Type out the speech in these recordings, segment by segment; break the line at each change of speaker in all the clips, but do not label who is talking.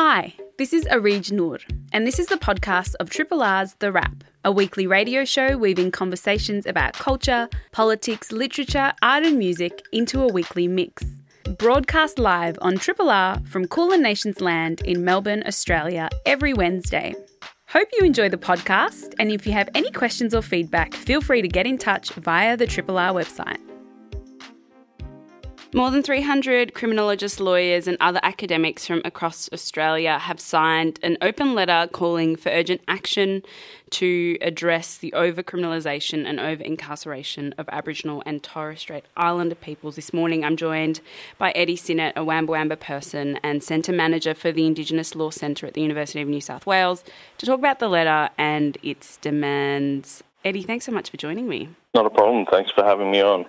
Hi, this is Areej Noor, and this is the podcast of Triple R's The Wrap, a weekly radio show weaving conversations about culture, politics, literature, art, and music into a weekly mix. Broadcast live on Triple R from Kulin Nations Land in Melbourne, Australia, every Wednesday. Hope you enjoy the podcast, and if you have any questions or feedback, feel free to get in touch via the Triple R website. More than 300 criminologists, lawyers, and other academics from across Australia have signed an open letter calling for urgent action to address the over criminalisation and over incarceration of Aboriginal and Torres Strait Islander peoples. This morning, I'm joined by Eddie Synot, a Wamba Wamba person and Centre Manager for the Indigenous Law Centre at the University of New South Wales, to talk about the letter and its demands. Eddie, thanks so much for joining me.
Not a problem. Thanks for having me on.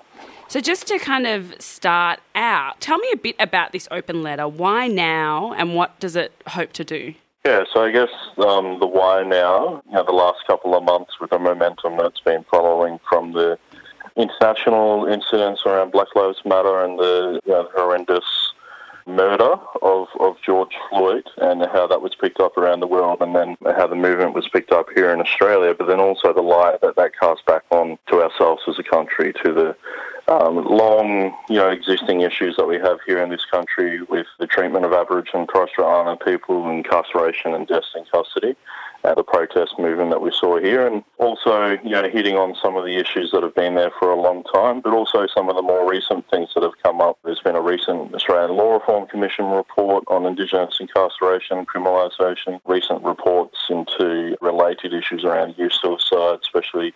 So, just to kind of start out, tell me a bit about this open letter. Why now, and what does it hope to do?
Yeah, so I guess um, the why now, you know, the last couple of months with the momentum that's been following from the international incidents around Black Lives Matter and the you know, horrendous murder of, of George Floyd and how that was picked up around the world and then how the movement was picked up here in Australia, but then also the light that that casts back on to ourselves as a country, to the um, long, you know, existing issues that we have here in this country with the treatment of Aboriginal and Torres Strait Islander people, incarceration and deaths in custody, and the protest movement that we saw here, and also, you know, hitting on some of the issues that have been there for a long time, but also some of the more recent things that have come up. There's been a recent Australian Law Reform Commission report on Indigenous incarceration criminalisation, recent reports into related issues around youth suicide, especially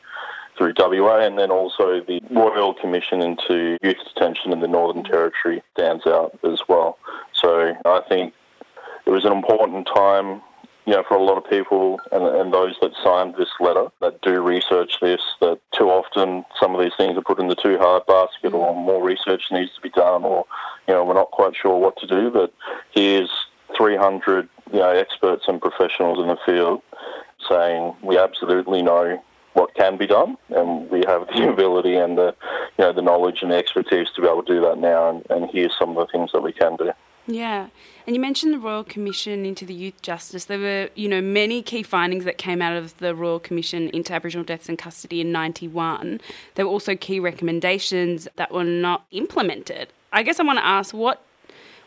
through WA, and then also the Royal Commission into Youth Detention in the Northern Territory stands out as well. So I think it was an important time, you know, for a lot of people and, and those that signed this letter that do research this. That too often some of these things are put in the too hard basket, or mm. more research needs to be done, or you know, we're not quite sure what to do. But here's 300 you know experts and professionals in the field saying we absolutely know what can be done, and we have the ability and the you know the knowledge and the expertise to be able to do that now. And, and here's some of the things that we can do.
Yeah, and you mentioned the Royal Commission into the Youth Justice. There were, you know, many key findings that came out of the Royal Commission into Aboriginal deaths in custody in '91. There were also key recommendations that were not implemented. I guess I want to ask what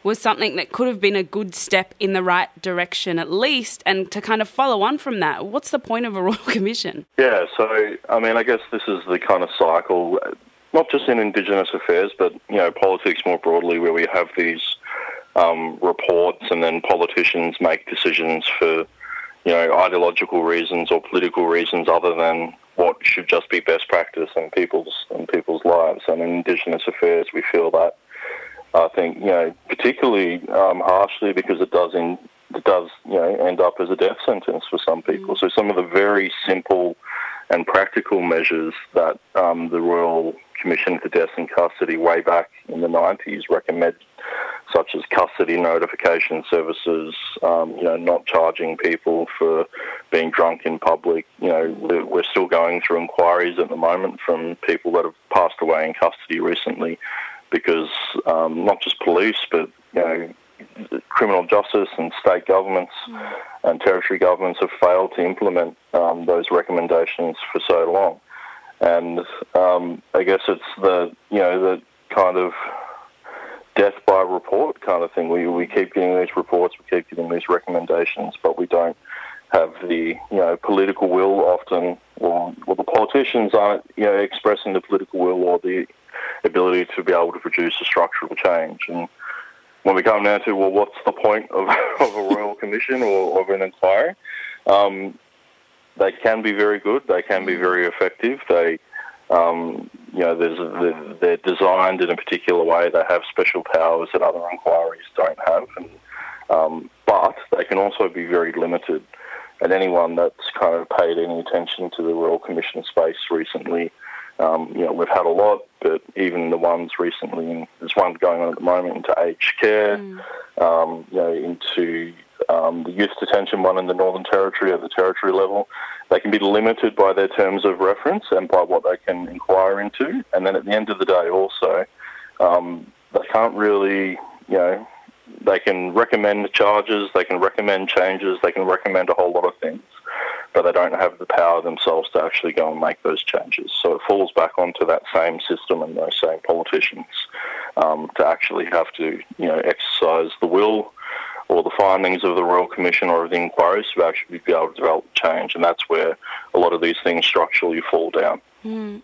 was something that could have been a good step in the right direction at least and to kind of follow on from that what's the point of a royal commission
yeah so i mean i guess this is the kind of cycle not just in indigenous affairs but you know politics more broadly where we have these um, reports and then politicians make decisions for you know ideological reasons or political reasons other than what should just be best practice in people's in people's lives and in indigenous affairs we feel that I think you know particularly um, harshly because it does in, it does you know end up as a death sentence for some people. Mm. So some of the very simple and practical measures that um, the Royal Commission for Deaths in Custody way back in the 90s recommend, such as custody notification services, um, you know, not charging people for being drunk in public. You know, we're still going through inquiries at the moment from people that have passed away in custody recently because um, not just police, but you know, criminal justice and state governments mm. and territory governments have failed to implement um, those recommendations for so long. And um, I guess it's the you know the kind of death by report kind of thing. We we keep getting these reports, we keep getting these recommendations, but we don't have the you know political will often, or, or the politicians aren't you know expressing the political will or the ability to be able to produce a structural change. And when we come down to, well, what's the point of, of a royal commission or of an inquiry? Um, they can be very good. They can be very effective. They, um, you know, they're, they're, designed in a particular way. They have special powers that other inquiries don't have. And, um, but they can also be very limited. And anyone that's kind of paid any attention to the Royal Commission space recently um, you know, we've had a lot, but even the ones recently, there's one going on at the moment into aged care, mm. um, you know, into um, the youth detention one in the Northern Territory at the territory level. They can be limited by their terms of reference and by what they can inquire into. And then at the end of the day, also, um, they can't really, you know, they can recommend charges, they can recommend changes, they can recommend a whole lot of things, but they don't have the power themselves to actually go and make those changes. So it falls back onto that same system and those same politicians um, to actually have to, you know, exercise the will or the findings of the Royal Commission or of the inquiries to actually be able to develop change. And that's where a lot of these things structurally fall down.
Mm.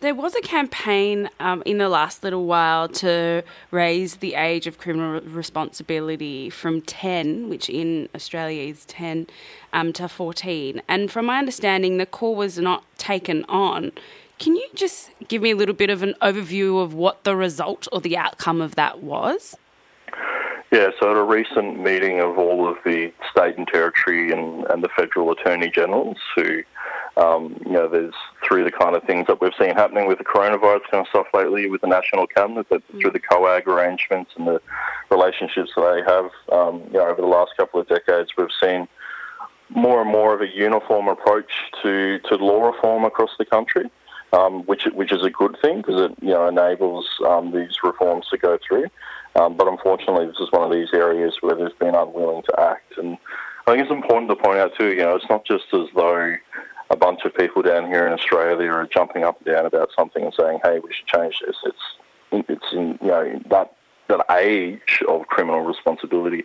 There was a campaign um, in the last little while to raise the age of criminal responsibility from 10, which in Australia is 10, um, to 14. And from my understanding, the call was not taken on. Can you just give me a little bit of an overview of what the result or the outcome of that was?
Yeah, so at a recent meeting of all of the state and territory and, and the federal attorney generals who um, you know, there's through the kind of things that we've seen happening with the coronavirus kind of stuff lately with the national cabinet, but mm. through the COAG arrangements and the relationships that they have, um, you know, over the last couple of decades, we've seen more and more of a uniform approach to, to law reform across the country, um, which which is a good thing because it you know enables um, these reforms to go through. Um, but unfortunately, this is one of these areas where there's been unwilling to act, and I think it's important to point out too. You know, it's not just as though a bunch of people down here in Australia are jumping up and down about something and saying, "Hey, we should change this." It's it's in you know that that age of criminal responsibility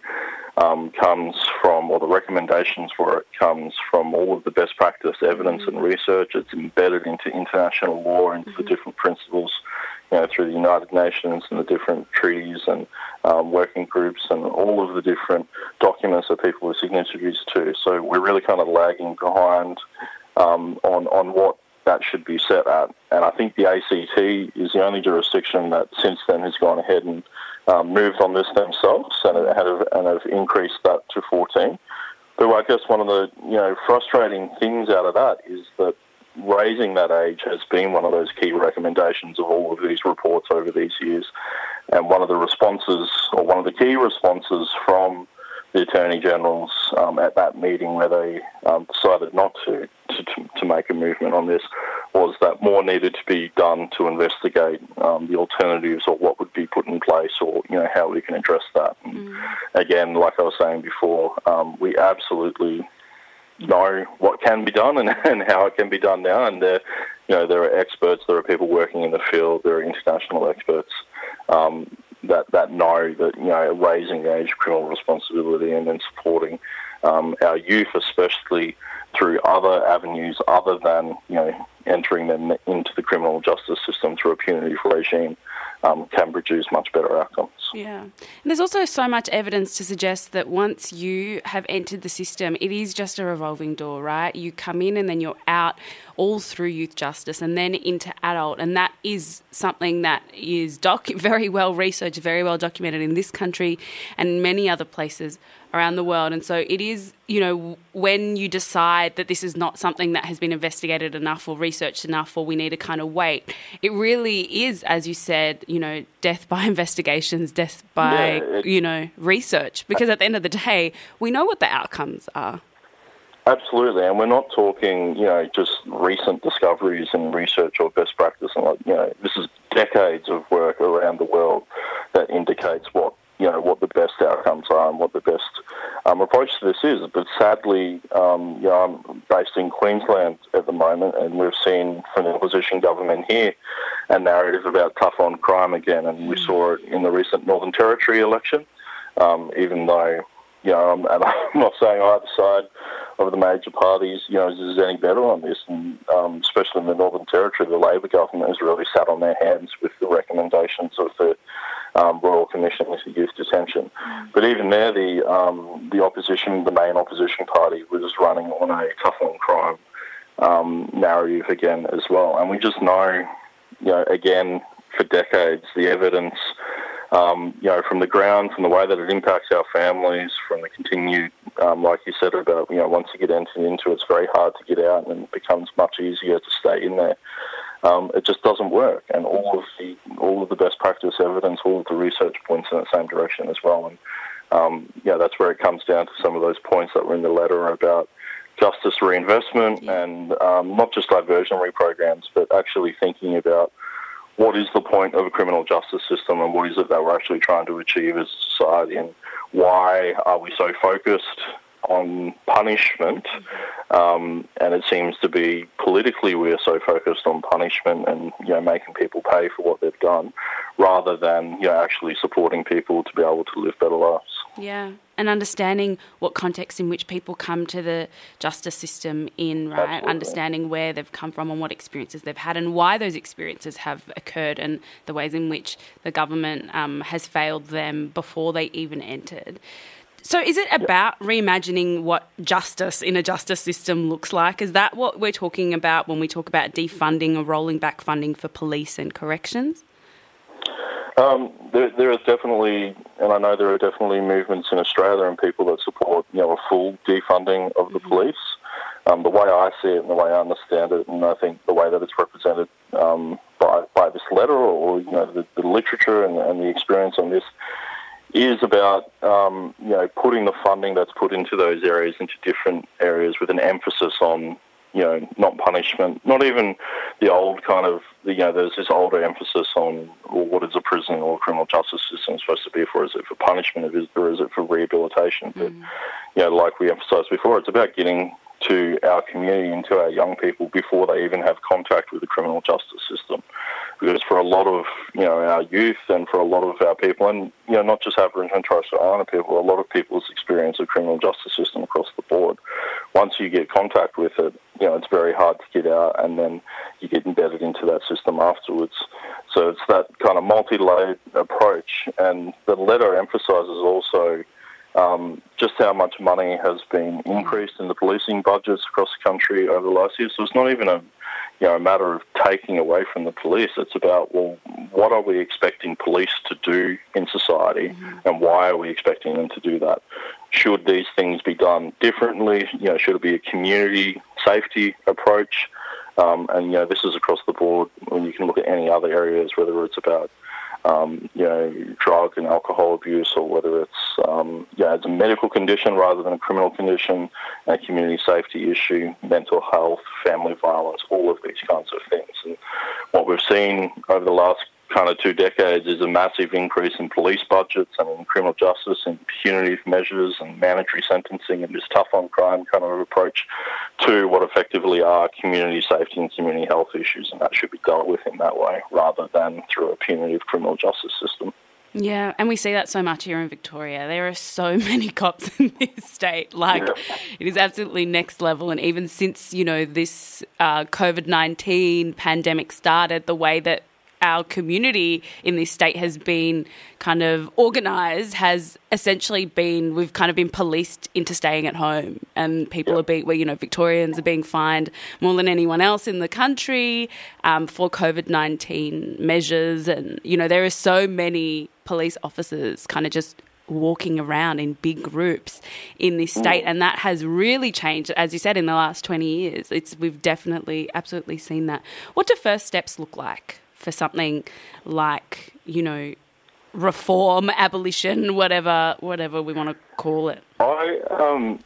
um, comes from, or the recommendations for it comes from all of the best practice evidence mm-hmm. and research. It's embedded into international law, into mm-hmm. the different principles, you know, through the United Nations and the different treaties and um, working groups and all of the different documents that people are signatories to. So we're really kind of lagging behind um, on on what that should be set at. And I think the ACT is the only jurisdiction that since then has gone ahead and um, moved on this themselves and have, and have increased that to 14. But I guess one of the you know frustrating things out of that is that raising that age has been one of those key recommendations of all of these reports over these years. And one of the responses, or one of the key responses from the Attorney Generals um, at that meeting where they um, decided not to, to, to, make a movement on this was that more needed to be done to investigate um, the alternatives or what would be put in place or you know how we can address that. Mm. Again, like I was saying before, um, we absolutely know what can be done and, and how it can be done now. And there, you know, there are experts, there are people working in the field, there are international experts. Um, that, that know that you know raising the age of criminal responsibility and then supporting um, our youth, especially through other avenues other than you know entering them into the criminal justice system through a punitive regime, um, can produce much better outcomes.
Yeah. And there's also so much evidence to suggest that once you have entered the system, it is just a revolving door, right? You come in and then you're out all through youth justice and then into adult. And that is something that is doc- very well researched, very well documented in this country and many other places around the world. And so it is, you know, when you decide that this is not something that has been investigated enough or researched enough or we need to kind of wait, it really is, as you said, you know, death by investigations, death by, yeah, you know, research. Because at the end of the day, we know what the outcomes are.
Absolutely, and we're not talking, you know, just recent discoveries and research or best practice, and like, you know, this is decades of work around the world that indicates what you know what the best outcomes are and what the best um, approach to this is. But sadly, um, you know, I'm based in Queensland at the moment, and we've seen from the opposition government here a narrative about tough on crime again, and we saw it in the recent Northern Territory election. Um, even though you know, I'm, and I'm not saying either side of the major parties, you know, is any better on this, and um, especially in the Northern Territory, the Labor government has really sat on their hands with the recommendations of the um, Royal Commission into youth detention. But even there, the um, the opposition, the main opposition party, was running on a tough on crime um, narrative again as well. And we just know, you know, again for decades, the evidence, um, you know, from the ground, from the way that it impacts our families, from the continued, um, like you said about, you know, once you get entered into it, it's very hard to get out, and it becomes much easier to stay in there um, it just doesn't work. And all of the all of the best practice evidence, all of the research points in the same direction as well. And um, yeah, that's where it comes down to some of those points that were in the letter about justice reinvestment and um, not just diversionary programs, but actually thinking about what is the point of a criminal justice system and what is it that we're actually trying to achieve as a society and why are we so focused on punishment, um, and it seems to be politically we are so focused on punishment and you know making people pay for what they've done, rather than you know actually supporting people to be able to live better lives.
Yeah, and understanding what context in which people come to the justice system in, right? Absolutely. Understanding where they've come from and what experiences they've had and why those experiences have occurred and the ways in which the government um, has failed them before they even entered. So, is it about reimagining what justice in a justice system looks like? Is that what we're talking about when we talk about defunding or rolling back funding for police and corrections?
Um, there, there is definitely, and I know there are definitely movements in Australia and people that support, you know, a full defunding of the mm-hmm. police. Um, the way I see it and the way I understand it, and I think the way that it's represented um, by, by this letter or, you know, the, the literature and, and the experience on this is about um, you know putting the funding that's put into those areas into different areas with an emphasis on you know not punishment, not even the old kind of you know there's this older emphasis on well, what is a prison or criminal justice system supposed to be for? Is it for punishment or is it for rehabilitation? But mm. you know, like we emphasised before, it's about getting to our community and to our young people before they even have contact with the criminal justice system. Because for a lot of you know our youth and for a lot of our people, and you know not just Aboriginal and Torres Strait Islander people, a lot of people's experience of criminal justice system across the board. Once you get contact with it, you know it's very hard to get out, and then you get embedded into that system afterwards. So it's that kind of multi-layered approach, and the letter emphasises also um, just how much money has been increased in the policing budgets across the country over the last year. So it's not even a you know a matter of taking away from the police. It's about well, what are we expecting police to do in society, mm-hmm. and why are we expecting them to do that? Should these things be done differently? You know, should it be a community safety approach? Um, and you know, this is across the board. When you can look at any other areas, whether it's about um, you know, drug and alcohol abuse, or whether it's um, yeah, it's a medical condition rather than a criminal condition, a community safety issue, mental health, family violence, all of these kinds of things. And what we've seen over the last kind of two decades is a massive increase in police budgets and in criminal justice and punitive measures and mandatory sentencing and this tough on crime kind of approach to what effectively are community safety and community health issues, and that should be dealt with in that way rather than through a punitive criminal justice system.
Yeah, and we see that so much here in Victoria. There are so many cops in this state. Like, yeah. it is absolutely next level. And even since, you know, this uh, COVID 19 pandemic started, the way that our community in this state has been kind of organised has essentially been we've kind of been policed into staying at home, and people are being, well, you know, Victorians are being fined more than anyone else in the country um, for COVID nineteen measures, and you know there are so many police officers kind of just walking around in big groups in this state. And that has really changed as you said in the last 20 years. It's we've definitely absolutely seen that. What do first steps look like for something like, you know, reform, abolition, whatever, whatever we want to call it?
I, um,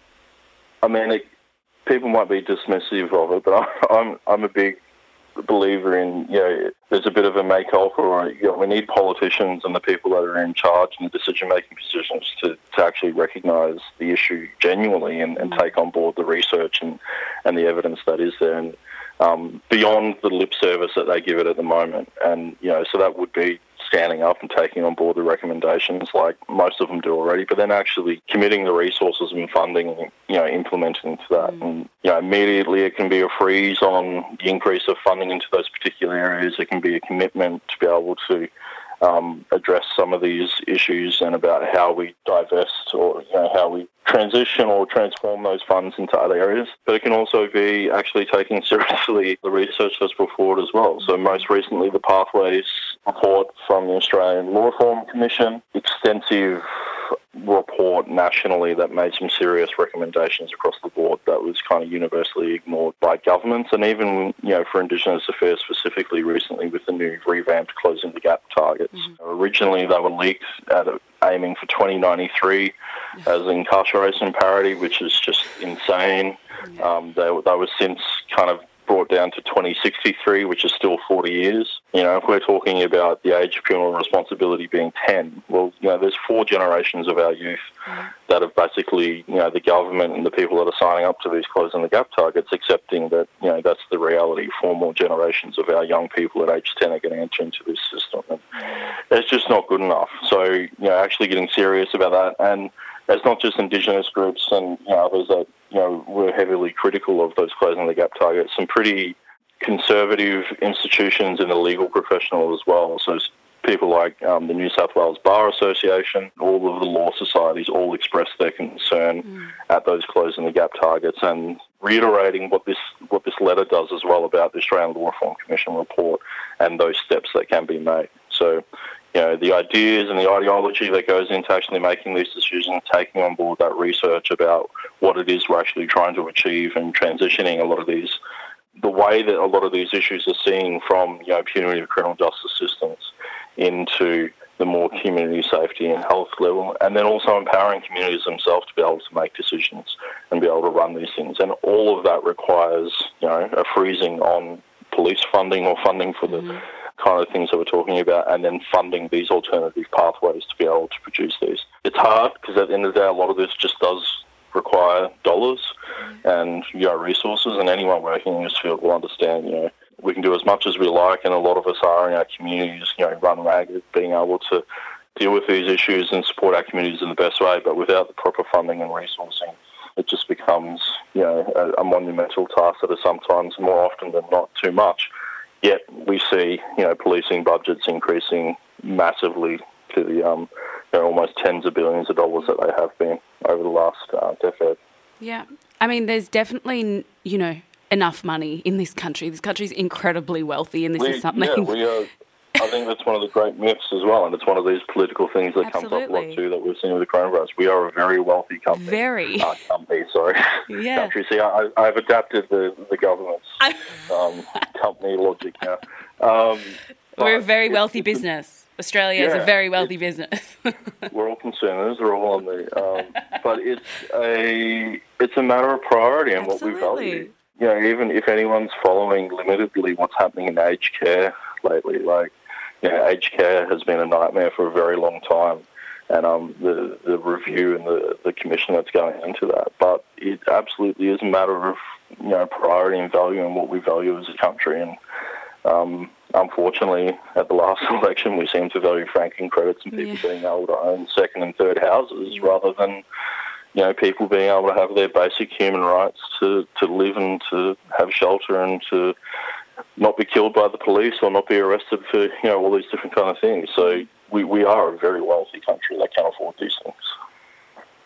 I mean, it, people might be dismissive of it, but I, I'm, I'm a big believer in, you know, there's a bit of a make up or, you know, we need politicians and the people that are in charge and the decision making positions to, to actually recognise the issue genuinely and, and mm. take on board the research and, and the evidence that is there. And, um, beyond the lip service that they give it at the moment. And, you know, so that would be standing up and taking on board the recommendations like most of them do already, but then actually committing the resources and funding you know, implementing into that. Mm. And, you know, immediately it can be a freeze on the increase of funding into those particular areas. It can be a commitment to be able to um, address some of these issues and about how we divest or you know, how we transition or transform those funds into other areas. But it can also be actually taking seriously the research that's put forward as well. So most recently, the Pathways report from the Australian Law Reform Commission, extensive report nationally that made some serious recommendations across the board that was kind of universally ignored by governments and even you know for Indigenous affairs specifically recently with the new revamped closing the gap targets. Mm-hmm. Originally they were leaked at aiming for 2093 as incarceration parity, which is just insane. Yeah. Um, they, they were since kind of brought down to 2063, which is still 40 years. You know, if we're talking about the age of criminal responsibility being 10, well, you know, there's four generations of our youth mm-hmm. that have basically, you know, the government and the people that are signing up to these closing the gap targets accepting that, you know, that's the reality. Four more generations of our young people at age 10 are going to enter into this system. And it's just not good enough. So, you know, actually getting serious about that. And it's not just Indigenous groups and you know, others that you know were heavily critical of those closing the gap targets. Some pretty conservative institutions in the legal professional as well. So people like um, the New South Wales Bar Association, all of the law societies all expressed their concern mm. at those closing the gap targets and reiterating what this what this letter does as well about the Australian Law Reform Commission report and those steps that can be made. So you know, the ideas and the ideology that goes into actually making these decisions, taking on board that research about what it is we're actually trying to achieve and transitioning a lot of these, the way that a lot of these issues are seen from, you know, punitive criminal justice systems into the more community safety and health level, and then also empowering communities themselves to be able to make decisions and be able to run these things. And all of that requires, you know, a freezing on police funding or funding for the mm-hmm kind of things that we're talking about, and then funding these alternative pathways to be able to produce these. It's hard because at the end of the day, a lot of this just does require dollars and you know resources, and anyone working in this field will understand. You know, we can do as much as we like, and a lot of us are in our communities. You know, run ragged, being able to deal with these issues and support our communities in the best way, but without the proper funding and resourcing, it just becomes, you know, a, a monumental task that is sometimes more often than not too much. Yet we see, you know, policing budgets increasing massively to the um, you know, almost tens of billions of dollars that they have been over the last uh, decade.
Yeah, I mean, there's definitely, you know, enough money in this country. This country is incredibly wealthy, and this
we,
is something.
Yeah, we are I think that's one of the great myths as well, and it's one of these political things that
Absolutely.
comes up a lot too that we've seen with the coronavirus. We are a very wealthy company.
Very.
Uh, company, sorry.
Yeah.
Country. See, I, have adapted the, the government's um, company logic now. Um,
we're a very wealthy business. Australia yeah, is a very wealthy business.
we're all consumers. We're all on the. Um, but it's a it's a matter of priority and what we value. You know, even if anyone's following limitedly what's happening in aged care lately, like you know, aged care has been a nightmare for a very long time, and um, the the review and the the commission that's going into that. But it absolutely is a matter of you know priority and value and what we value as a country. And um, unfortunately, at the last election, we seem to value franking credits and people yeah. being able to own second and third houses rather than you know, people being able to have their basic human rights to, to live and to have shelter and to not be killed by the police or not be arrested for you know all these different kind of things. So we, we are a very wealthy country that can afford these things.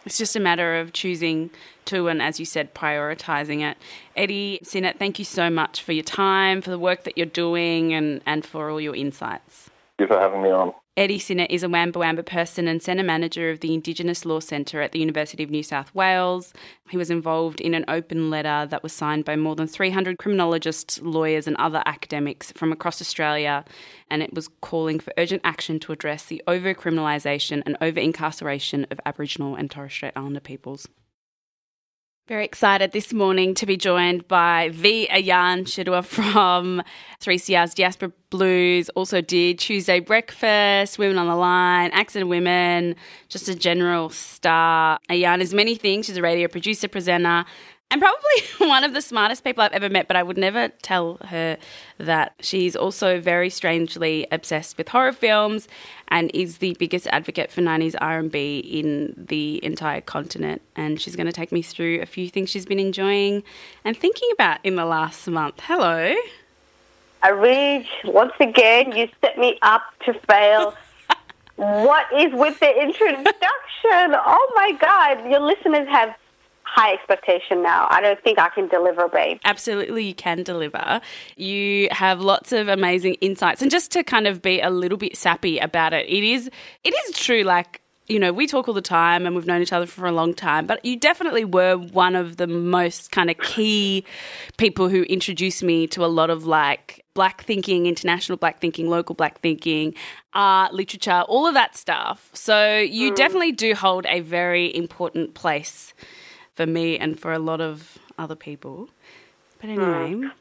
It's just a matter of choosing to, and as you said, prioritising it. Eddie Synot, thank you so much for your time, for the work that you're doing, and, and for all your insights.
Thank you for having me on.
Eddie Synot is a Wamba Wamba person and Centre Manager of the Indigenous Law Centre at the University of New South Wales. He was involved in an open letter that was signed by more than 300 criminologists, lawyers, and other academics from across Australia, and it was calling for urgent action to address the over criminalisation and over incarceration of Aboriginal and Torres Strait Islander peoples. Very excited this morning to be joined by V. Ayan Shirwa from 3CR's Diaspora Blues. Also did Tuesday Breakfast, Women on the Line, Accident Women, just a general star. Ayan is many things. She's a radio producer, presenter, and probably one of the smartest people I've ever met, but I would never tell her that. She's also very strangely obsessed with horror films and is the biggest advocate for 90s R&B in the entire continent. And she's going to take me through a few things she's been enjoying and thinking about in the last month. Hello.
Areej, once again, you set me up to fail. what is with the introduction? Oh my God, your listeners have high expectation now. I don't think I can deliver, babe.
Absolutely, you can deliver. You have lots of amazing insights, and just to kind of be a little bit sappy about it, it is it is true. Like you know, we talk all the time and we've known each other for a long time, but you definitely were one of the most kind of key people who introduced me to a lot of like black thinking, international black thinking, local black thinking, art, literature, all of that stuff. So you mm. definitely do hold a very important place for me and for a lot of other people. But anyway, mm.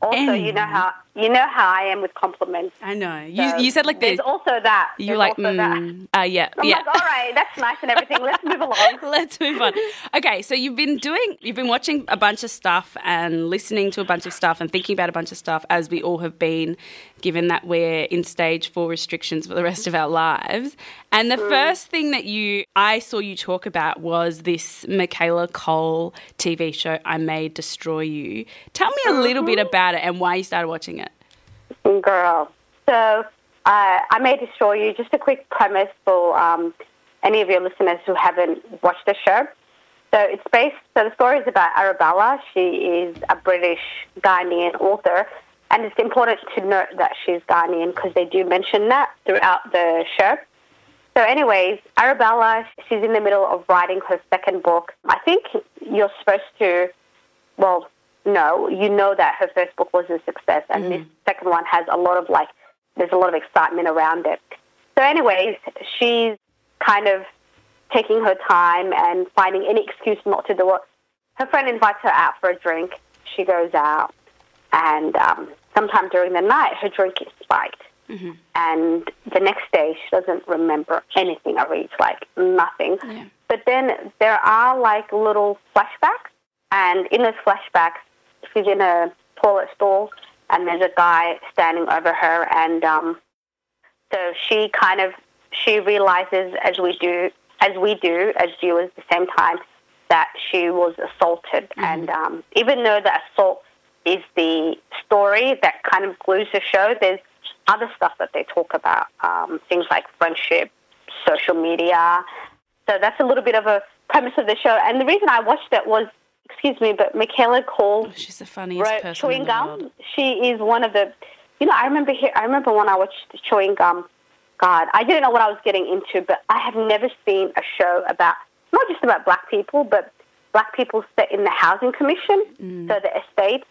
Also, you know how you know how I am with compliments.
I know. You
So
you said like
there's
there's
also that.
you like
also that.
mm, uh, yeah
I'm
yeah.
like, all right, that's nice and everything. Let's move along.
Let's move on. Okay, so you've been doing, you've been watching a bunch of stuff and listening to a bunch of stuff and thinking about a bunch of stuff, as we all have been, given that we're in stage four restrictions for the rest of our lives. And the first thing that you, I saw you talk about was this Michaela Coel TV show, I May Destroy You. Tell me a little bit about it and why you started watching it.
Girl. So uh, I may destroy you. Just a quick premise for um, any of your listeners who haven't watched the show. So it's based. So the story is about Arabella. She is a British Ghanaian author, and it's important to note that she's Ghanaian because they do mention that throughout the show. So, anyways, Arabella, she's in the middle of writing her second book. I think you're supposed to, well, no, you know that her first book was a success, and this mm. second one has a lot of like, there's a lot of excitement around it. So, anyways, she's kind of taking her time and finding any excuse not to do it. Her friend invites her out for a drink. She goes out, and um, sometime during the night, her drink is spiked. And the next day, she doesn't remember anything of it, like nothing.
Yeah.
But then there are like little flashbacks, and in those flashbacks, she's in a toilet stall, and there's a guy standing over her, and um, so she kind of she realizes, as we do, as we do as viewers, at the same time, that she was assaulted, and um, even though the assault is the story that kind of glues the show, there's other stuff that they talk about, um, things like friendship, social media. So that's a little bit of a premise of the show. And the reason I watched it was, excuse me, but Michaela Coel
She's the funniest
wrote
person
Chewing Gum. She is one of the, you know, I remember here, I remember when I watched Chewing Gum. God, I didn't know what I was getting into, but I have never seen a show about not just about black people, but black people set in the housing commission,
Mm.
so the estates.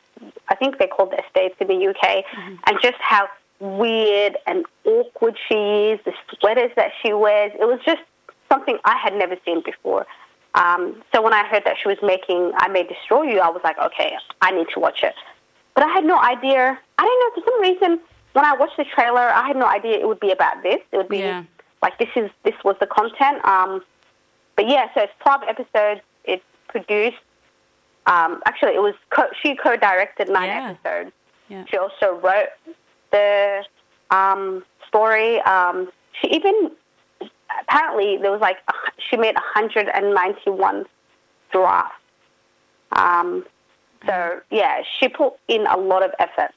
I think they're called the estates in the UK,
Mm-hmm.
and just how weird and awkward she is. The sweaters that she wears. It was just something I had never seen before. Um, so when I heard that she was making I May Destroy You, I was like, okay, I need to watch it. But I had no idea. I didn't know for some reason when I watched the trailer, I had no idea it would be about this. It would be
Yeah.
like this is this was the content. Um, but yeah, so it's twelve episodes. It's produced. Um, actually, it was co- she co-directed nine
Yeah.
episodes.
Yeah.
She also wrote the um, story. Um, she even apparently there was like she made 191 drafts. Um, so yeah, she put in a lot of effort.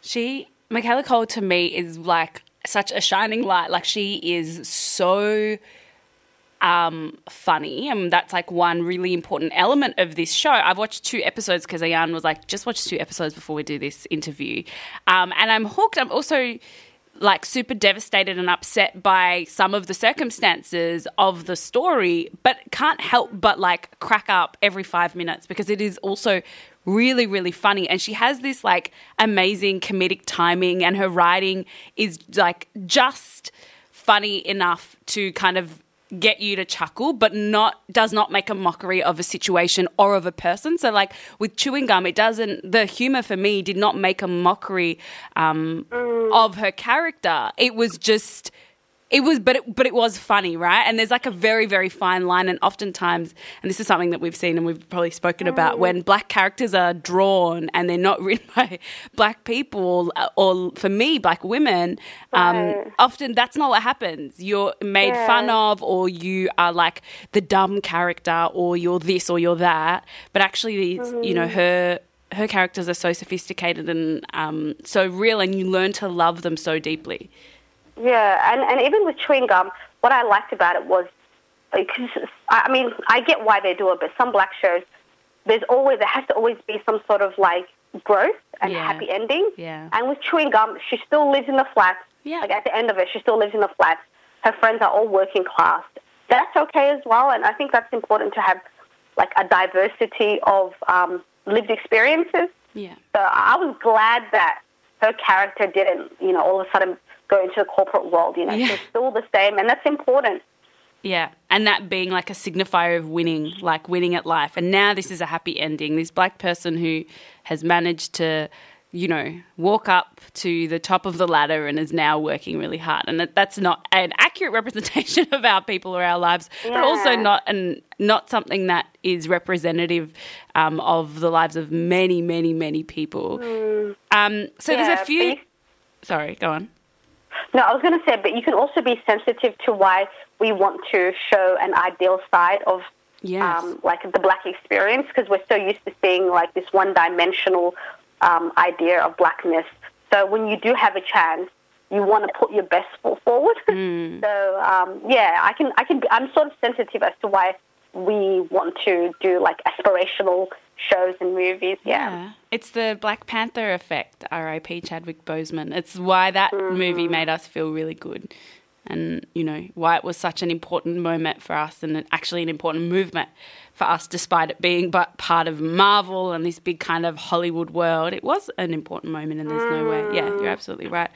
She, Michaela Coel, to me is like such a shining light. Like she is so um, funny, and that's like one really important element of this show. I've watched two episodes because Ayan was like, just watch two episodes before we do this interview, um, and I'm hooked. I'm also like super devastated and upset by some of the circumstances of the story, but can't help but like crack up every five minutes because it is also really, really funny. And she has this like amazing comedic timing, and her writing is like just funny enough to kind of get you to chuckle but not does not make a mockery of a situation or of a person. So like with chewing gum it doesn't the humor for me did not make a mockery um, of her character. It was just it was but it, but it was funny right? And there's like a very very fine line and oftentimes and this is something that we've seen and we've probably spoken about when black characters are drawn and they're not written by black people or, or for me black women um,
Right.
often that's not what happens. You're made
Yeah.
fun of or you are like the dumb character or you're this or you're that. But actually it's, you know her her characters are so sophisticated and um, so real and you learn to love them so deeply
Yeah, and, and even with chewing gum, what I liked about it was, because I mean, I get why they do it, but some black shows, there's always there has to always be some sort of like growth and
Yeah.
happy ending.
Yeah.
And with chewing gum, she still lives in the flats.
Yeah.
Like at the end of it, she still lives in the flats. Her friends are all working class. That's okay as well, and I think that's important to have like a diversity of um, lived experiences.
yeah
So I was glad that her character didn't, you know, all of a sudden go into the corporate world. You know,
Yeah.
she's still the same, and that's important.
Yeah, and that being like a signifier of winning, like winning at life. And now this is a happy ending. This black person who has managed to you know, walk up to the top of the ladder and is now working really hard. And that, that's not an accurate representation of our people or our lives, but also not an not something that is representative um, of the lives of many, many, many people. Um, so
Mm. Yeah,
there's a few. Sorry, go on.
No, I was going to say, but you can also be sensitive to why we want to show an ideal side of
Yes.
um, like the black experience because we're so used to seeing like this one-dimensional um, idea of blackness. So when you do have a chance, you want to put your best foot forward. so um, yeah, I can, I can, be, I'm sort of sensitive as to why we want to do like aspirational shows and movies. Yeah.
Yeah. It's the Black Panther effect, R.I.P. Chadwick Boseman. It's why that movie made us feel really good. And, you know, why it was such an important moment for us and actually an important movement for us, despite it being but part of Marvel and this big kind of Hollywood world. It was an important moment, and there's no way. Yeah, you're absolutely right.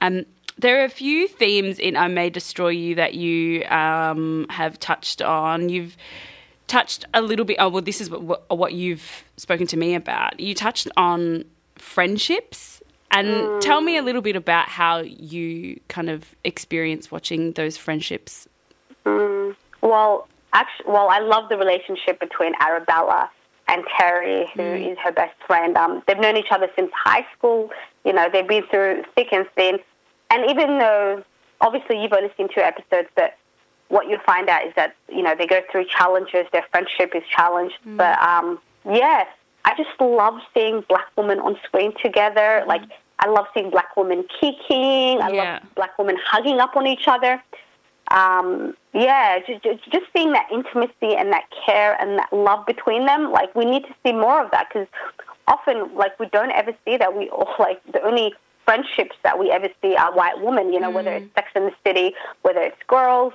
Um, there are a few themes in I May Destroy You that you um, have touched on. You've touched a little bit. Oh, well, this is what, what you've spoken to me about. You touched on friendships, and tell me a little bit about how you kind of experience watching those friendships.
Well, actually, well, I love the relationship between Arabella and Terry, who is her best friend. Um, they've known each other since high school. You know, they've been through thick and thin. And even though, obviously, you've only seen two episodes, but what you'll find out is that you know they go through challenges. Their friendship is challenged, but um, yeah, I just love seeing black women on screen together. Like I love seeing black women kicking. I
Yeah.
love black women hugging up on each other um, yeah, just, just seeing that intimacy and that care and that love between them, like we need to see more of that because often, like we don't ever see that. We all like the only friendships that we ever see are white women. You know, whether it's Sex in the City, whether it's girls,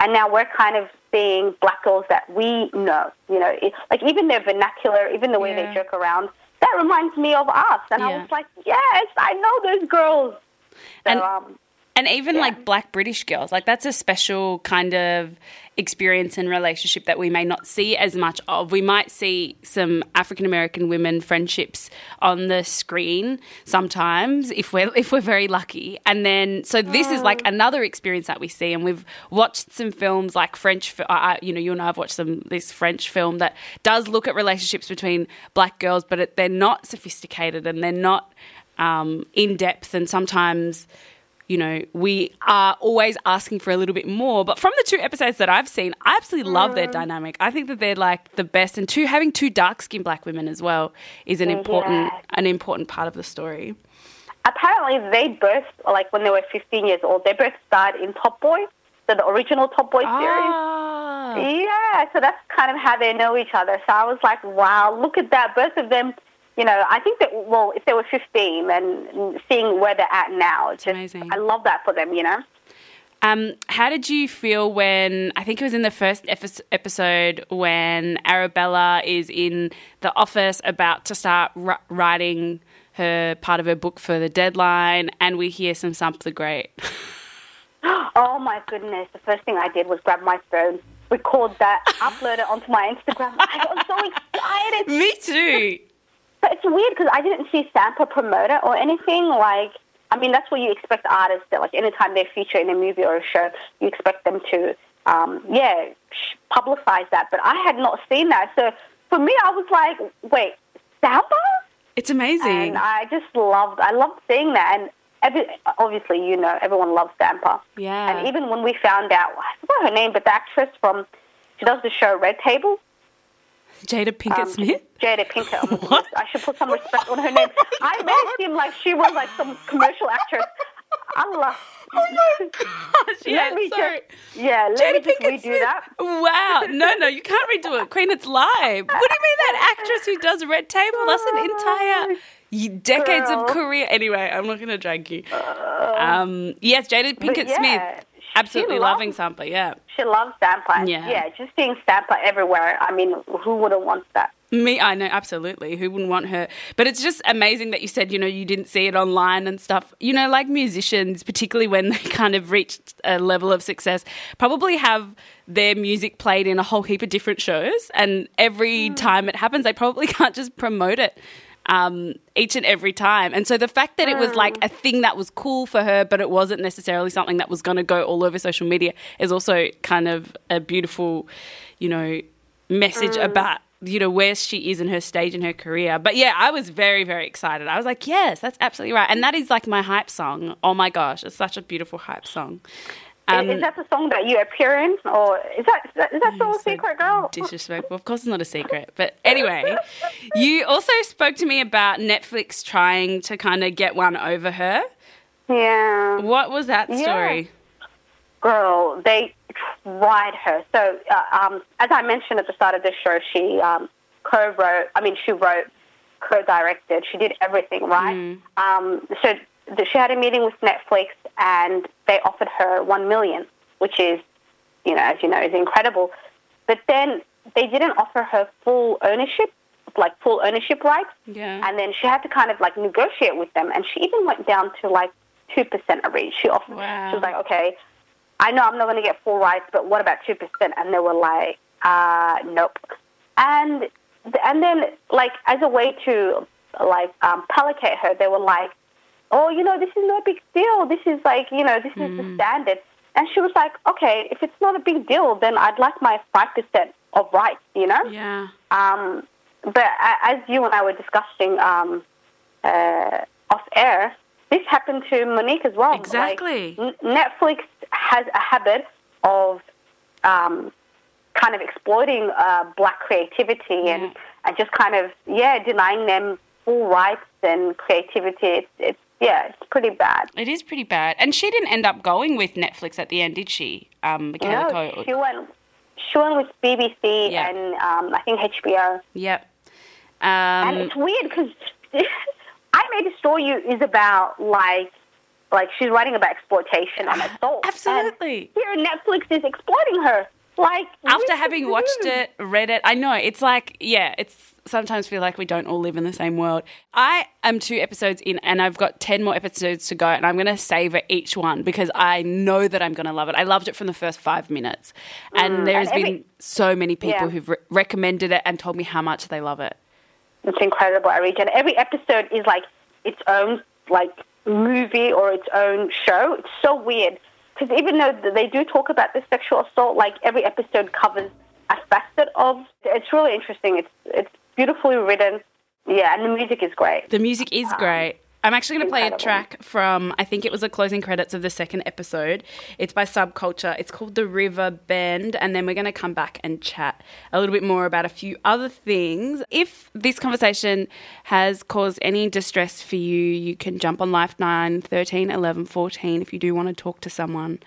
and now we're kind of seeing black girls that we know. You know, it, like even their vernacular, even the way
Yeah.
they joke around, that reminds me of us. And I was like, yes, I know those girls. So,
And-
um,
And even
Yeah.
like black British girls, like that's a special kind of experience and relationship that we may not see as much of. We might see some African American women friendships on the screen sometimes if we're if we're very lucky. And then so this is like another experience that we see and we've watched some films like French I- you know you and I have watched some this French film that does look at relationships between black girls but it, they're not sophisticated and they're not um, in depth and sometimes you know, we are always asking for a little bit more. But from the two episodes that I've seen, I absolutely love their dynamic. I think that they're like the best. And two, having two dark skinned black women as well is an important
Yeah.
an important part of the story.
apparently they both like when they were 15 years old they both starred in top boy so the original top boy series
Ah,
yeah so that's kind of how they know each other so i was like wow look at that both of them you know i think that well if they were 15 and seeing where they're at now it's just
amazing.
i love that for them you know
Um, how did you feel when I think it was in the first episode when Arabella is in the office about to start r- writing her part of her book for the deadline, and we hear some Sampa the Great.
oh my goodness the first thing i did was grab my phone record that upload it onto my instagram i got so excited
Me too.
But it's weird because I didn't see Sampa promote it or anything. Like, I mean, that's what you expect artists that, like, anytime they feature in a movie or a show, you expect them to, um, yeah, sh- publicize that. But I had not seen that. So for me, I was like, wait, Sampa?
It's amazing.
And I just loved, I loved seeing that. And every, obviously, you know, everyone loves Sampa.
Yeah.
And even when we found out, I forgot her name, but the actress from, she does the show Red Table.
Jada Pinkett
Um,
Smith.
Jada Pinkett.
What?
I should put some respect on her name. I made it seem like she was like some commercial actress. Allah.
Oh my gosh! Yeah,
let me
sorry.
just, yeah, let
Jada
me just
Pinkett
redo
Smith.
that.
Wow! No, no, you can't redo it, Queen. It's live. What do you mean that actress who does Red Table? That's an entire decades of career. Anyway, I'm not going to drag you. Um, yes, Jada Pinkett
yeah,
Smith. Absolutely
she
loving
loves-
Sampa. Yeah.
She loves Sampa. and
Yeah.
Yeah, just seeing Sampa everywhere. I mean, who wouldn't want that?
Me, I know absolutely. Who wouldn't want her? But it's just amazing that you said, you know, you didn't see it online and stuff. You know, like musicians, particularly when they kind of reached a level of success, probably have their music played in a whole heap of different shows, and every mm. time it happens, they probably can't just promote it um, each and every time. And so the fact that it was like a thing that was cool for her, but it wasn't necessarily something that was going to go all over social media is also kind of a beautiful, you know, message about you know where she is in her stage in her career. But yeah i was very very excited. I was like yes that's absolutely right. And that is like my hype song. Oh my gosh it's such a beautiful hype song
Um, is, is, that the song that you appear in, or is that is that, is that still a secret, girl?
Disrespectful. Of course, it's not a secret. But anyway, you also spoke to me about Netflix trying to kind of get one over her.
Yeah.
What was that story?
Yeah. Girl, they tried her. So, uh, um, as I mentioned at the start of the show, she um, co-wrote. I mean, she wrote, co-directed. She did everything, right? Mm. Um, so she had a meeting with Netflix and they offered her one million, which is, you know, as you know, is incredible. But then they didn't offer her full ownership, like full ownership rights.
Yeah.
And then she had to kind of like negotiate with them, and she even went down to like two percent of each. She offered.
Wow.
She was like, okay, I know I'm not going to get full rights, but what about two percent? And they were like, uh, nope. And and then like as a way to like um, placate her, they were like, oh, you know, this is no big deal. This is like, you know, this is mm. the hmm. standard. And she was like, okay, if it's not a big deal, then I'd like my 5% of rights, you know?
Yeah.
Um, but as you and I were discussing um, uh, off air, this happened to Monique as well.
Exactly.
Like, Netflix has a habit of um, kind of exploiting uh, black creativity yeah. and, and just kind of, yeah, denying them full rights and creativity. It's, it's yeah, it's pretty bad.
It is pretty bad. And she didn't end up going with Netflix at the end, did she? Um,
Michaela no, Coel? she went. She went with BBC yep. and um, I think HBO.
Yep.
Um, and it's weird because I May Destroy is about like like she's writing about exploitation and assault.
Absolutely.
And here Netflix is exploiting her. Like
after having watched it, read it, I know it's like yeah, it's sometimes feel like we don't all live in the same world. I am two episodes in and I've got 10 more episodes to go and I'm going to savor each one because I know that I'm going to love it. I loved it from the first five minutes. And mm, has and every, been so many people yeah. who've re- recommended it and told me how much they love it.
It's incredible, Areej. And every episode is like its own like movie or its own show. It's so weird because even though they do talk about the sexual assault, like every episode covers a facet of. It's really interesting. It's it's beautifully written. Yeah, and the music is great.
The music is um, great. I'm actually going to play a track from, I think it was the closing credits of the second episode. It's by Subculture. It's called The River Bend. And then we're going to come back and chat a little bit more about a few other things. If this conversation has caused any distress for you, you can jump on Lifeline 13, 11, 14 if you do want to talk to someone.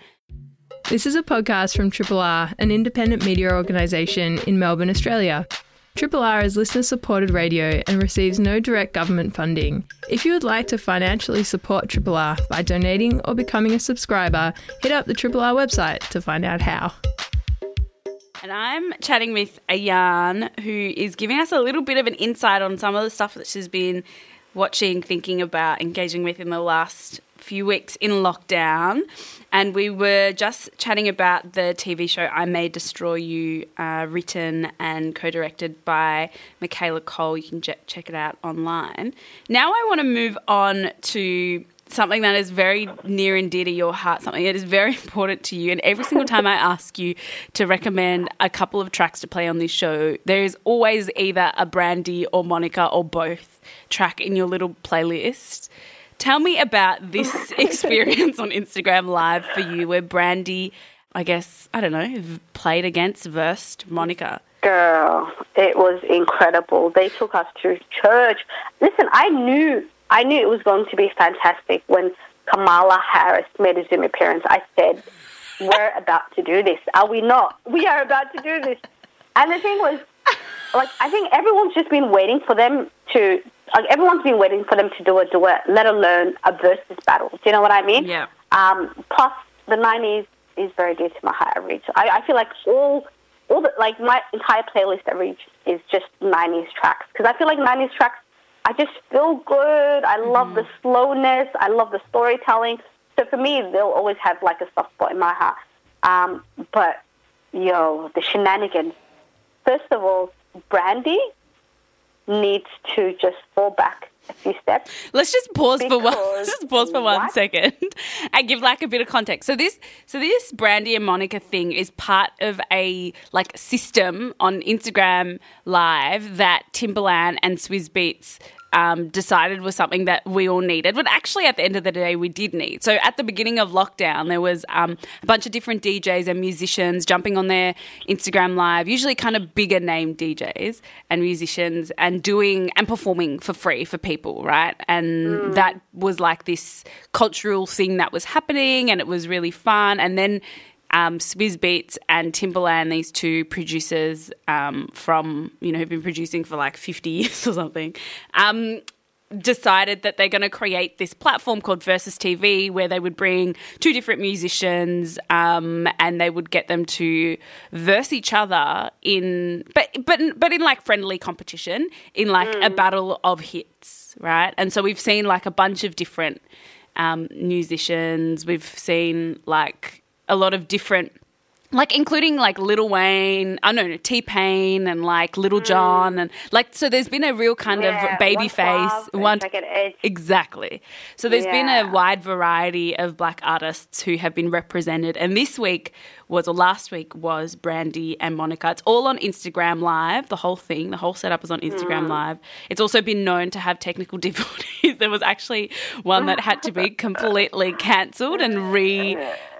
This is a podcast from Triple R, an independent media organisation in Melbourne, Australia. Triple R is listener supported radio and receives no direct government funding. If you would like to financially support Triple R by donating or becoming a subscriber, hit up the Triple R website to find out how.
And I'm chatting with Ayan, who is giving us a little bit of an insight on some of the stuff that she's been watching, thinking about, engaging with in the last few weeks in lockdown, and we were just chatting about the TV show I May Destroy You, uh, written and co directed by Michaela Coel. You can check it out online. Now I want to move on to something that is very near and dear to your heart, something that is very important to you. And every single time I ask you to recommend a couple of tracks to play on this show, there is always either a Brandy or Monica or both track in your little playlist. Tell me about this experience on Instagram Live for you, where Brandy, I guess, I don't know, played against, versed Monica.
Girl, it was incredible. They took us to church. Listen, I knew, I knew it was going to be fantastic when Kamala Harris made a Zoom appearance. I said, "We're about to do this, are we not? We are about to do this." And the thing was, like, I think everyone's just been waiting for them to like everyone's been waiting for them to do a duet, let alone a versus battle. Do you know what I mean?
Yeah.
Um, plus, the '90s is very dear to my heart. Areej. I, I feel like all, all the like my entire playlist Areej is just '90s tracks because I feel like '90s tracks. I just feel good. I love mm. the slowness. I love the storytelling. So for me, they'll always have like a soft spot in my heart. Um, but yo, the shenanigans. First of all, Brandy needs to just fall back a few steps.
Let's just pause for one. Let's just pause for one
what?
second and give like a bit of context. So this, so this Brandy and Monica thing is part of a like system on Instagram Live that Timbaland and Swizz Beatz um, decided was something that we all needed. But actually, at the end of the day, we did need. So at the beginning of lockdown, there was um, a bunch of different DJs and musicians jumping on their Instagram Live, usually kind of bigger name DJs and musicians, and doing and performing for free for people, right? And that was like this cultural thing that was happening, and it was really fun. And then um, Swizz Beatz and Timbaland, these two producers um, from, you know, who've been producing for like 50 years or something, um, decided that they're going to create this platform called Versus TV where they would bring two different musicians um, and they would get them to verse each other in, but, but, but in like friendly competition, in like a battle of hits, right? And so we've seen like a bunch of different um, musicians, we've seen like, a lot of different like including like Lil Wayne, I don't know, T Pain and like Lil Jon and like so there's been a real kind
Yeah,
of Babyface
one
exactly. So there's been a wide variety of black artists who have been represented and this week was or last week was Brandy and Monica. It's all on Instagram live, the whole thing, the whole setup is on Instagram
Mm.
live. It's also been known to have technical difficulties. there was actually one that had to be completely cancelled and re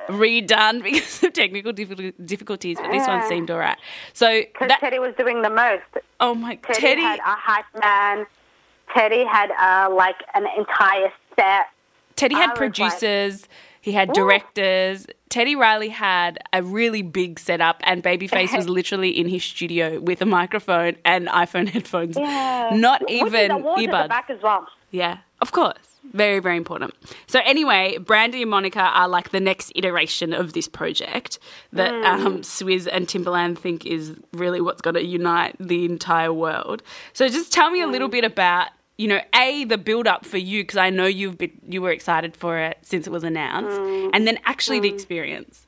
redone because of technical difficulties, but this one seemed all right. So
Because
that,
Teddy was doing the most.
oh my,
Teddy,
Teddy,
had a hype man. Teddy had uh, like an entire set.
Teddy had
was like-
producers, he had directors. Teddy Riley had a really big setup, and Babyface was literally in his studio with a microphone and iPhone headphones.
Yeah.
Not even
the awards the
earbuds.
back as well.
Yeah, of course. Very, very important. So, anyway, Brandy and Monica are like the next iteration of this project that hmm. um, Swizz and Timbaland think is really what's going to unite the entire world. So, just tell me a little hmm. bit about, you know, a the build up for you because I know you've been you were excited for it since it was announced, hmm. and then actually the experience.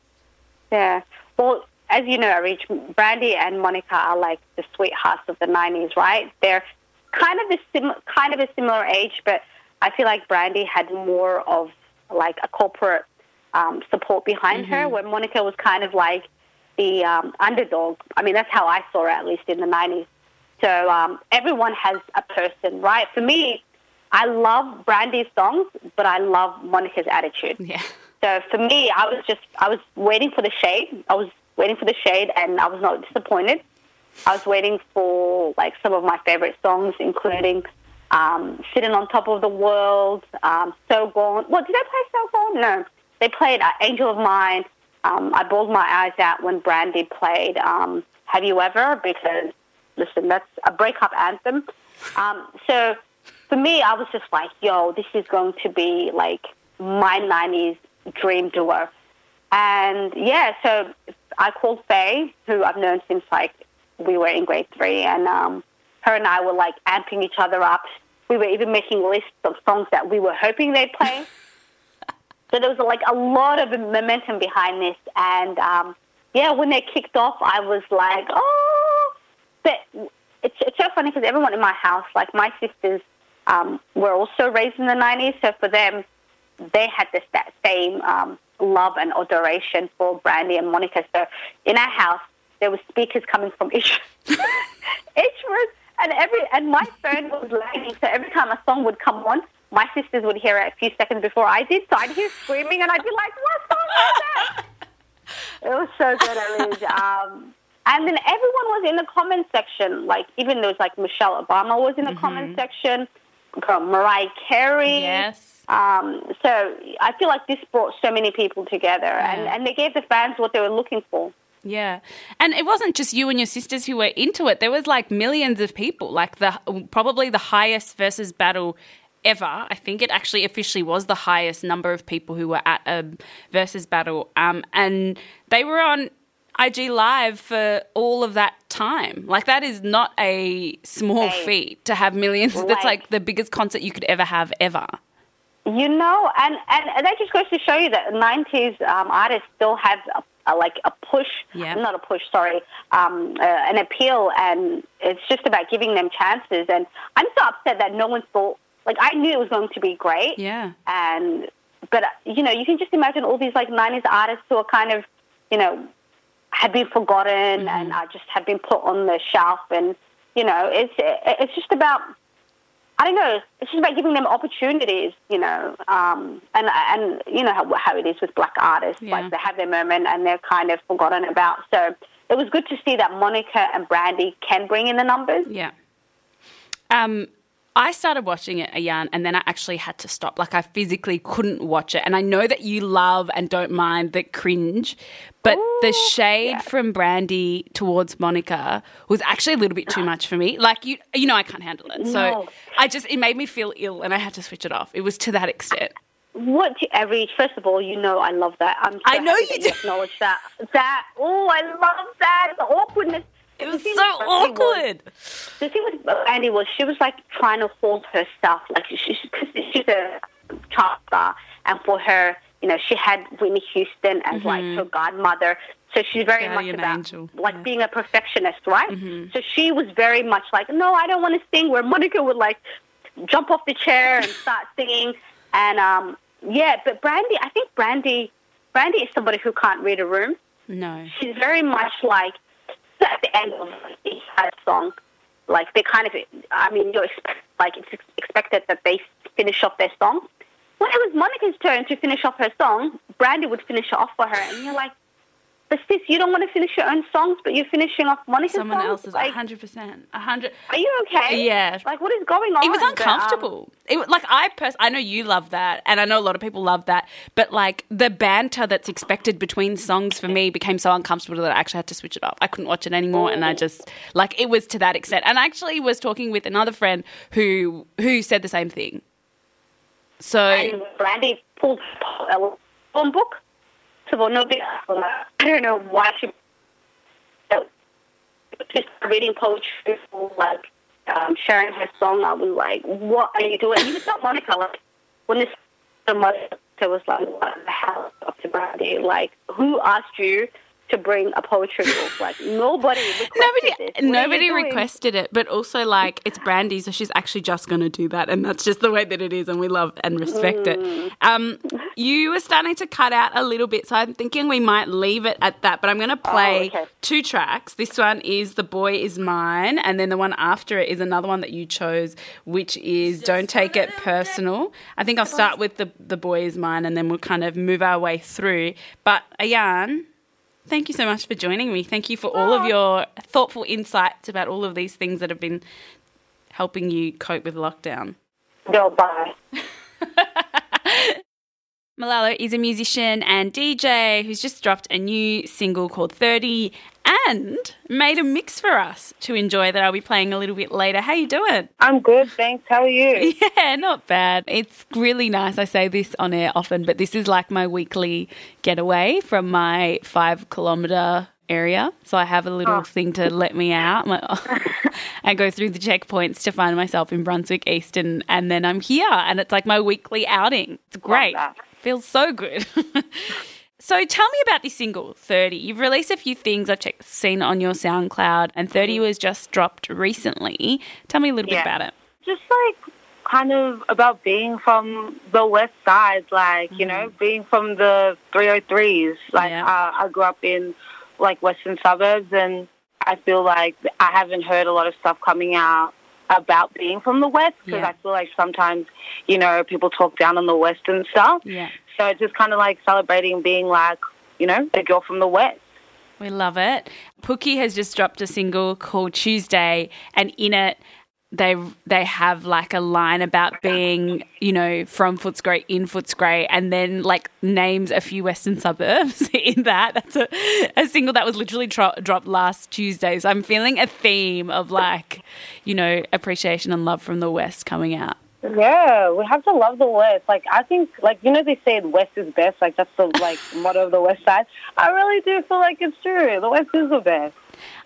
Yeah. Well, as you know, Rich, Brandy and Monica are like the sweethearts of the '90s, right? They're kind of a sim- kind of a similar age, but I feel like Brandy had more of like a corporate um, support behind her, where Monica was kind of like the um, underdog. I mean, that's how I saw her, at least in the '90s. So um, everyone has a person, right? For me, I love Brandy's songs, but I love Monica's attitude.
Yeah.
So for me, I was just I was waiting for the shade. I was waiting for the shade, and I was not disappointed. I was waiting for like some of my favorite songs, including um, "Sitting on Top of the World," um, "So Gone." What did they play? "So Gone"? No, they played uh, "Angel of Mine." Um, I bawled my eyes out when Brandy played um, "Have You Ever?" because listen, that's a breakup anthem. Um, so for me, I was just like, "Yo, this is going to be like my '90s dream duo." And yeah, so I called Faye, who I've known since like we were in grade three, and um, her and I were like amping each other up. We were even making lists of songs that we were hoping they'd play. so there was like a lot of momentum behind this, and um, yeah, when they kicked off, I was like, oh. But it's it's so funny because everyone in my house, like my sisters, um, were also raised in the '90s, so for them, they had this that same um, love and adoration for Brandy and Monica. So in our house, there were speakers coming from each each room, and every and my phone was lagging. So every time a song would come on, my sisters would hear it a few seconds before I did. So I'd hear screaming, and I'd be like, "What song is that?" It was so good, Elise. Um, and then everyone was in the comment section. Like even there was like Michelle Obama was in the comment section. Girl, Mariah Carey.
Yes.
Um, so I feel like this brought so many people together, and, and they gave the fans what they were looking for.
Yeah. And it wasn't just you and your sisters who were into it. There was like millions of people, like the probably the highest versus battle ever. I think it actually officially was the highest number of people who were at a versus battle. Um, and they were on IG Live for all of that time. Like that is not a small
Hey.
feat to have millions. That's
Like-
like the biggest concert you could ever have ever.
You know, and, and that just goes to show you that 90s um, artists still have a, like a push,
Yeah.
not a push, sorry, um, uh, an appeal, and it's just about giving them chances. And I'm so upset that no one thought. Like I knew it was going to be great,
Yeah.
and but uh, you know you can just imagine all these like 90s artists who are kind of you know had been forgotten and uh, just had been put on the shelf and you know it's it's just about I don't know it's just about giving them opportunities you know um, and and you know how, how it is with black artists
Yeah.
like they have their moment and they're kind of forgotten about so it was good to see that Monica and Brandy can bring in the numbers
Yeah. Um, I started watching it, Ayan, and then I actually had to stop. Like I physically couldn't watch it. And I know that you love and don't mind the cringe, but the shade from Brandy towards Monica was actually a little bit too much for me. Like you, you know, I can't handle it. So
No.
I just it made me feel ill, and I had to switch it off. It was to that extent.
What do reach? First of all, you know I love that. I'm so
I know you do.
acknowledge that. That oh, I love that. The awkwardness.
It was so
Brandy was-
awkward.
the thing with Andy was she was like trying to hold her stuff. Like she, cause she's a child star, and for her, you know, she had Whitney Houston as like her godmother. So she's very much about
angel,
like
yeah.
being a perfectionist, right? So she was very much like, no, I don't want to sing. Where Monica would like jump off the chair and start singing, and um, yeah. But Brandy, I think Brandy, Brandy is somebody who can't read a room
No.
she's very much like at the end of each song, like they kind of, I mean, you're expect, like it's expected that they finish off their song. When it was Monica's turn to finish off her song, Brandy would finish it off for her, and you're like, but sis, you don't want to finish your own songs, but you're finishing off Monica's
Someone
songs.
else's,
Like,
hundred percent, hundred.
are you okay?
Yeah.
Like, what is going on?
It was
But, um,
uncomfortable. it was like I pers- I know you love that, and I know a lot of people love that. But like the banter that's expected between songs for me became so uncomfortable that I actually had to switch it off. I couldn't watch it anymore, and I just like it was to that extent. And I actually was talking with another friend who who said the same thing. So
and Brandy pulled a book. So nobody, I don't know why she just reading poetry, like um, sharing her song. I was like, "What are you doing?" Even not Monica. Like when this Monica was like, "What the hell, Dr. Brandy? Like, who asked you to bring a poetry book? Like nobody requested
nobody
this. What
nobody requested it, but also like it's Brandy, so she's actually just going to do that, and that's just the way that it is, and we love and respect
Mm.
it. Um, you were starting to cut out a little bit, so I'm thinking we might leave it at that. But I'm going to play
Oh, okay.
two tracks. This one is "The Boy Is Mine," and then the one after it is another one that you chose, which is "Don't Take It Personal." I think I'll start with the "The Boy Is Mine," and then we'll kind of move our way through. But Ayan. Thank you so much for joining me. Thank you for all of oh. your thoughtful insights about all of these things that have been helping you cope with lockdown.
No, bye.
Mulalo is a musician and DJ who's just dropped a new single called 30 and made a mix for us to enjoy that I'll be playing a little bit later. How you doing?
I'm good, thanks. How are you?
Yeah, not bad. It's really nice. I say this on air often, but this is like my weekly getaway from my five kilometer area. So I have a little oh. thing to let me out. Like, I go through the checkpoints to find myself in Brunswick East, and, and then I'm here, and it's like my weekly outing. It's great. Feels so good. So tell me about this single, 30. You've released a few things I've checked, seen on your SoundCloud, and 30 was just dropped recently. Tell me a little
Yeah.
bit about it.
Just like kind of about being from the west side, like, you know, being from the 303s. Like,
Yeah.
uh, I grew up in like western suburbs, and I feel like I haven't heard a lot of stuff coming out about being from the west because
Yeah.
I feel like sometimes, you know, people talk down on the west and stuff.
Yeah.
So it's just kind of like celebrating being like, you know, a girl from the west.
We love it. Pookie has just dropped a single called Tuesday, and in it, they they have like a line about being, you know, from Footscray in Footscray, and then like names a few western suburbs in that. That's a, a single that was literally tro- dropped last Tuesday. So I'm feeling a theme of like, you know, appreciation and love from the west coming out.
Yeah, we have to love the West. Like I think, like you know, they say the West is best. Like that's the like motto of the West Side. I really do feel like it's true. The West is the best.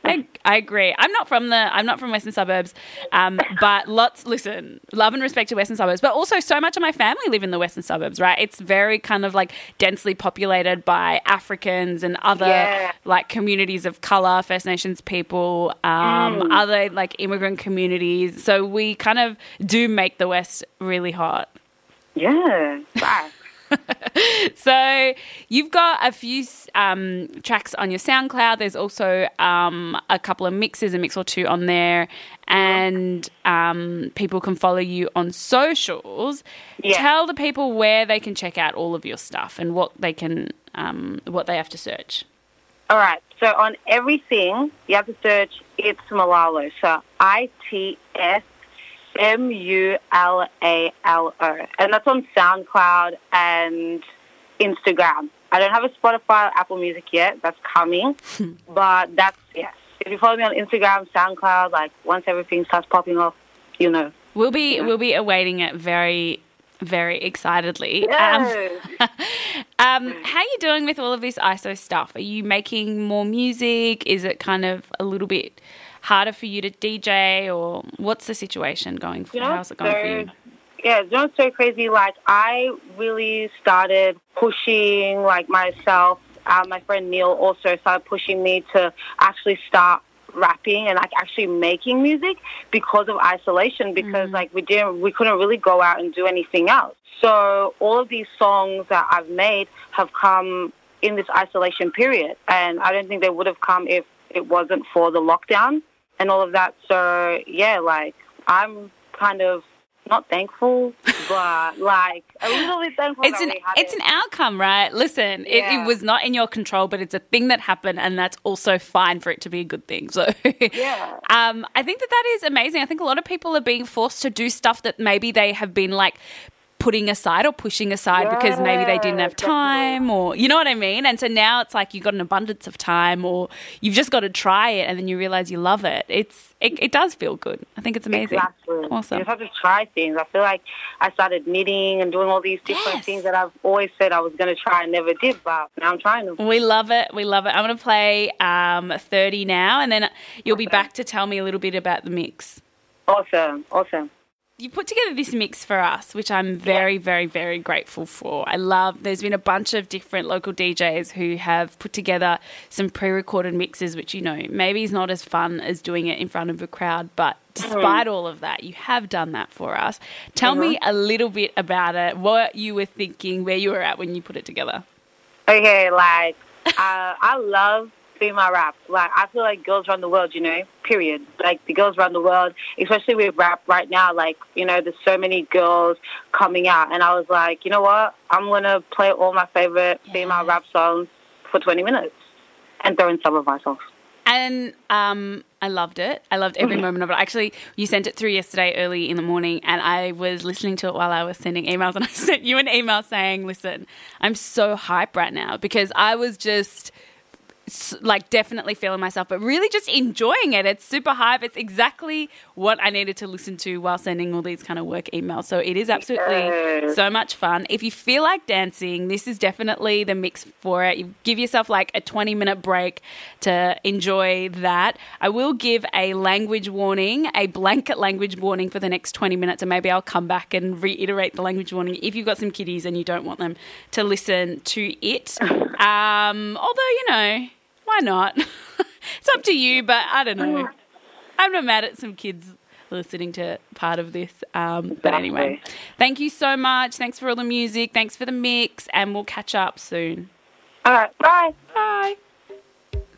I, I agree. I'm not from the I'm not from Western suburbs, um, but lots. Listen, love and respect to Western suburbs, but also so much of my family live in the Western suburbs. Right? It's very kind of like densely populated by Africans and other
Yeah.
like communities of color, First Nations people, um,
Mm.
other like immigrant communities. So we kind of do make the West really hot.
Yeah.
So you've got a few um, tracks on your SoundCloud. There's also um, a couple of mixes, a mix or two on there, and um, people can follow you on socials.
Yeah.
Tell the people where they can check out all of your stuff and what they can, um, what they have to search.
All right. So on everything, you have to search It's Mulalo. So I T S M U L A L O. And that's on SoundCloud and Instagram. I don't have a Spotify or Apple Music yet. That's coming. but that's, yes. If you follow me on Instagram, SoundCloud, like once everything starts popping off, you know.
We'll be we'll be awaiting it very very excitedly. Um, um, how are you doing with all of this ISO stuff? Are you making more music? Is it kind of a little bit harder for you to DJ, or what's the situation going for?
You know,
How's it going for you?
Yeah, it's so crazy. Like, I really started pushing, like, myself. Uh, my friend Neil also started pushing me to actually start rapping and like actually making music because of isolation because like we didn't we couldn't really go out and do anything else so all of these songs that i've made have come in this isolation period and i don't think they would have come if it wasn't for the lockdown and all of that so yeah like i'm kind of not thankful but like a little bit thankful
It's
that
an it's
it.
an outcome, right? Listen, it, it was not in your control, but it's a thing that happened, and that's also fine for it to be a good thing. So,
Yeah.
um, I think that that is amazing. I think a lot of people are being forced to do stuff that maybe they have been like putting aside or pushing aside because maybe they didn't have time or you know what I mean? And so now it's like you've got an abundance of time or you've just got to try it and then you realize you love it. It's it, it does feel good. I think it's amazing.
Exactly.
Awesome.
You just have to try things. I feel like I started knitting and doing all these different
Yes.
things that I've always said I was going to try and never did, but now I'm trying them.
We love it. We love it. I'm going to play um, 30 now, and then you'll be back to tell me a little bit about the mix.
Awesome. Awesome.
You put together this mix for us, which I'm very, very, very grateful for. I love. There's been a bunch of different local DJs who have put together some pre-recorded mixes, which you know maybe is not as fun as doing it in front of a crowd, but despite all of that, you have done that for us. Tell me a little bit about it. What you were thinking, where you were at when you put it together.
Okay, like, uh, I love female rap. Like, I feel like girls run the world, you know, period. Like, the girls run the world, especially with rap right now. Like, you know, there's so many girls coming out. And I was like, you know what? I'm to play all my favorite female rap songs for 20 minutes and throw in some of my songs.
And um, I loved it. I loved every moment of it. Actually, you sent it through yesterday early in the morning, and I was listening to it while I was sending emails. And I sent you an email saying, "Listen, I'm so hype right now because I was just." Like definitely feeling myself, but really just enjoying it. It's super hype. It's exactly what I needed to listen to while sending all these kind of work emails. So it is absolutely
Yes.
so much fun. If you feel like dancing, this is definitely the mix for it. You give yourself like a 20 minute break to enjoy that. I will give a language warning, a blanket language warning for the next 20 minutes, and maybe I'll come back and reiterate the language warning if you've got some kiddies and you don't want them to listen to it. Um, although, you know, why not? it's up to you, but I don't know. I'm not mad at some kids listening to part of this. Um, but anyway, thank you so much. Thanks for all the music. Thanks for the mix, and we'll catch up soon.
All right, bye.
Bye.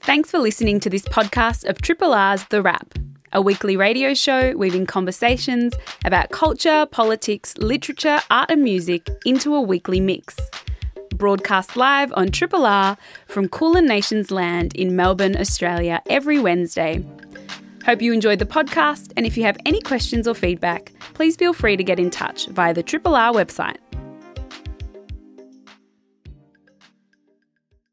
Thanks for listening to this podcast of Triple R's The Wrap, a weekly radio show weaving conversations about culture, politics, literature, art, and music into a weekly mix. Broadcast live on Triple R from Kulin Nations Land in Melbourne, Australia, every Wednesday. Hope you enjoyed the podcast, and if you have any questions or feedback, please feel free to get in touch via the Triple R website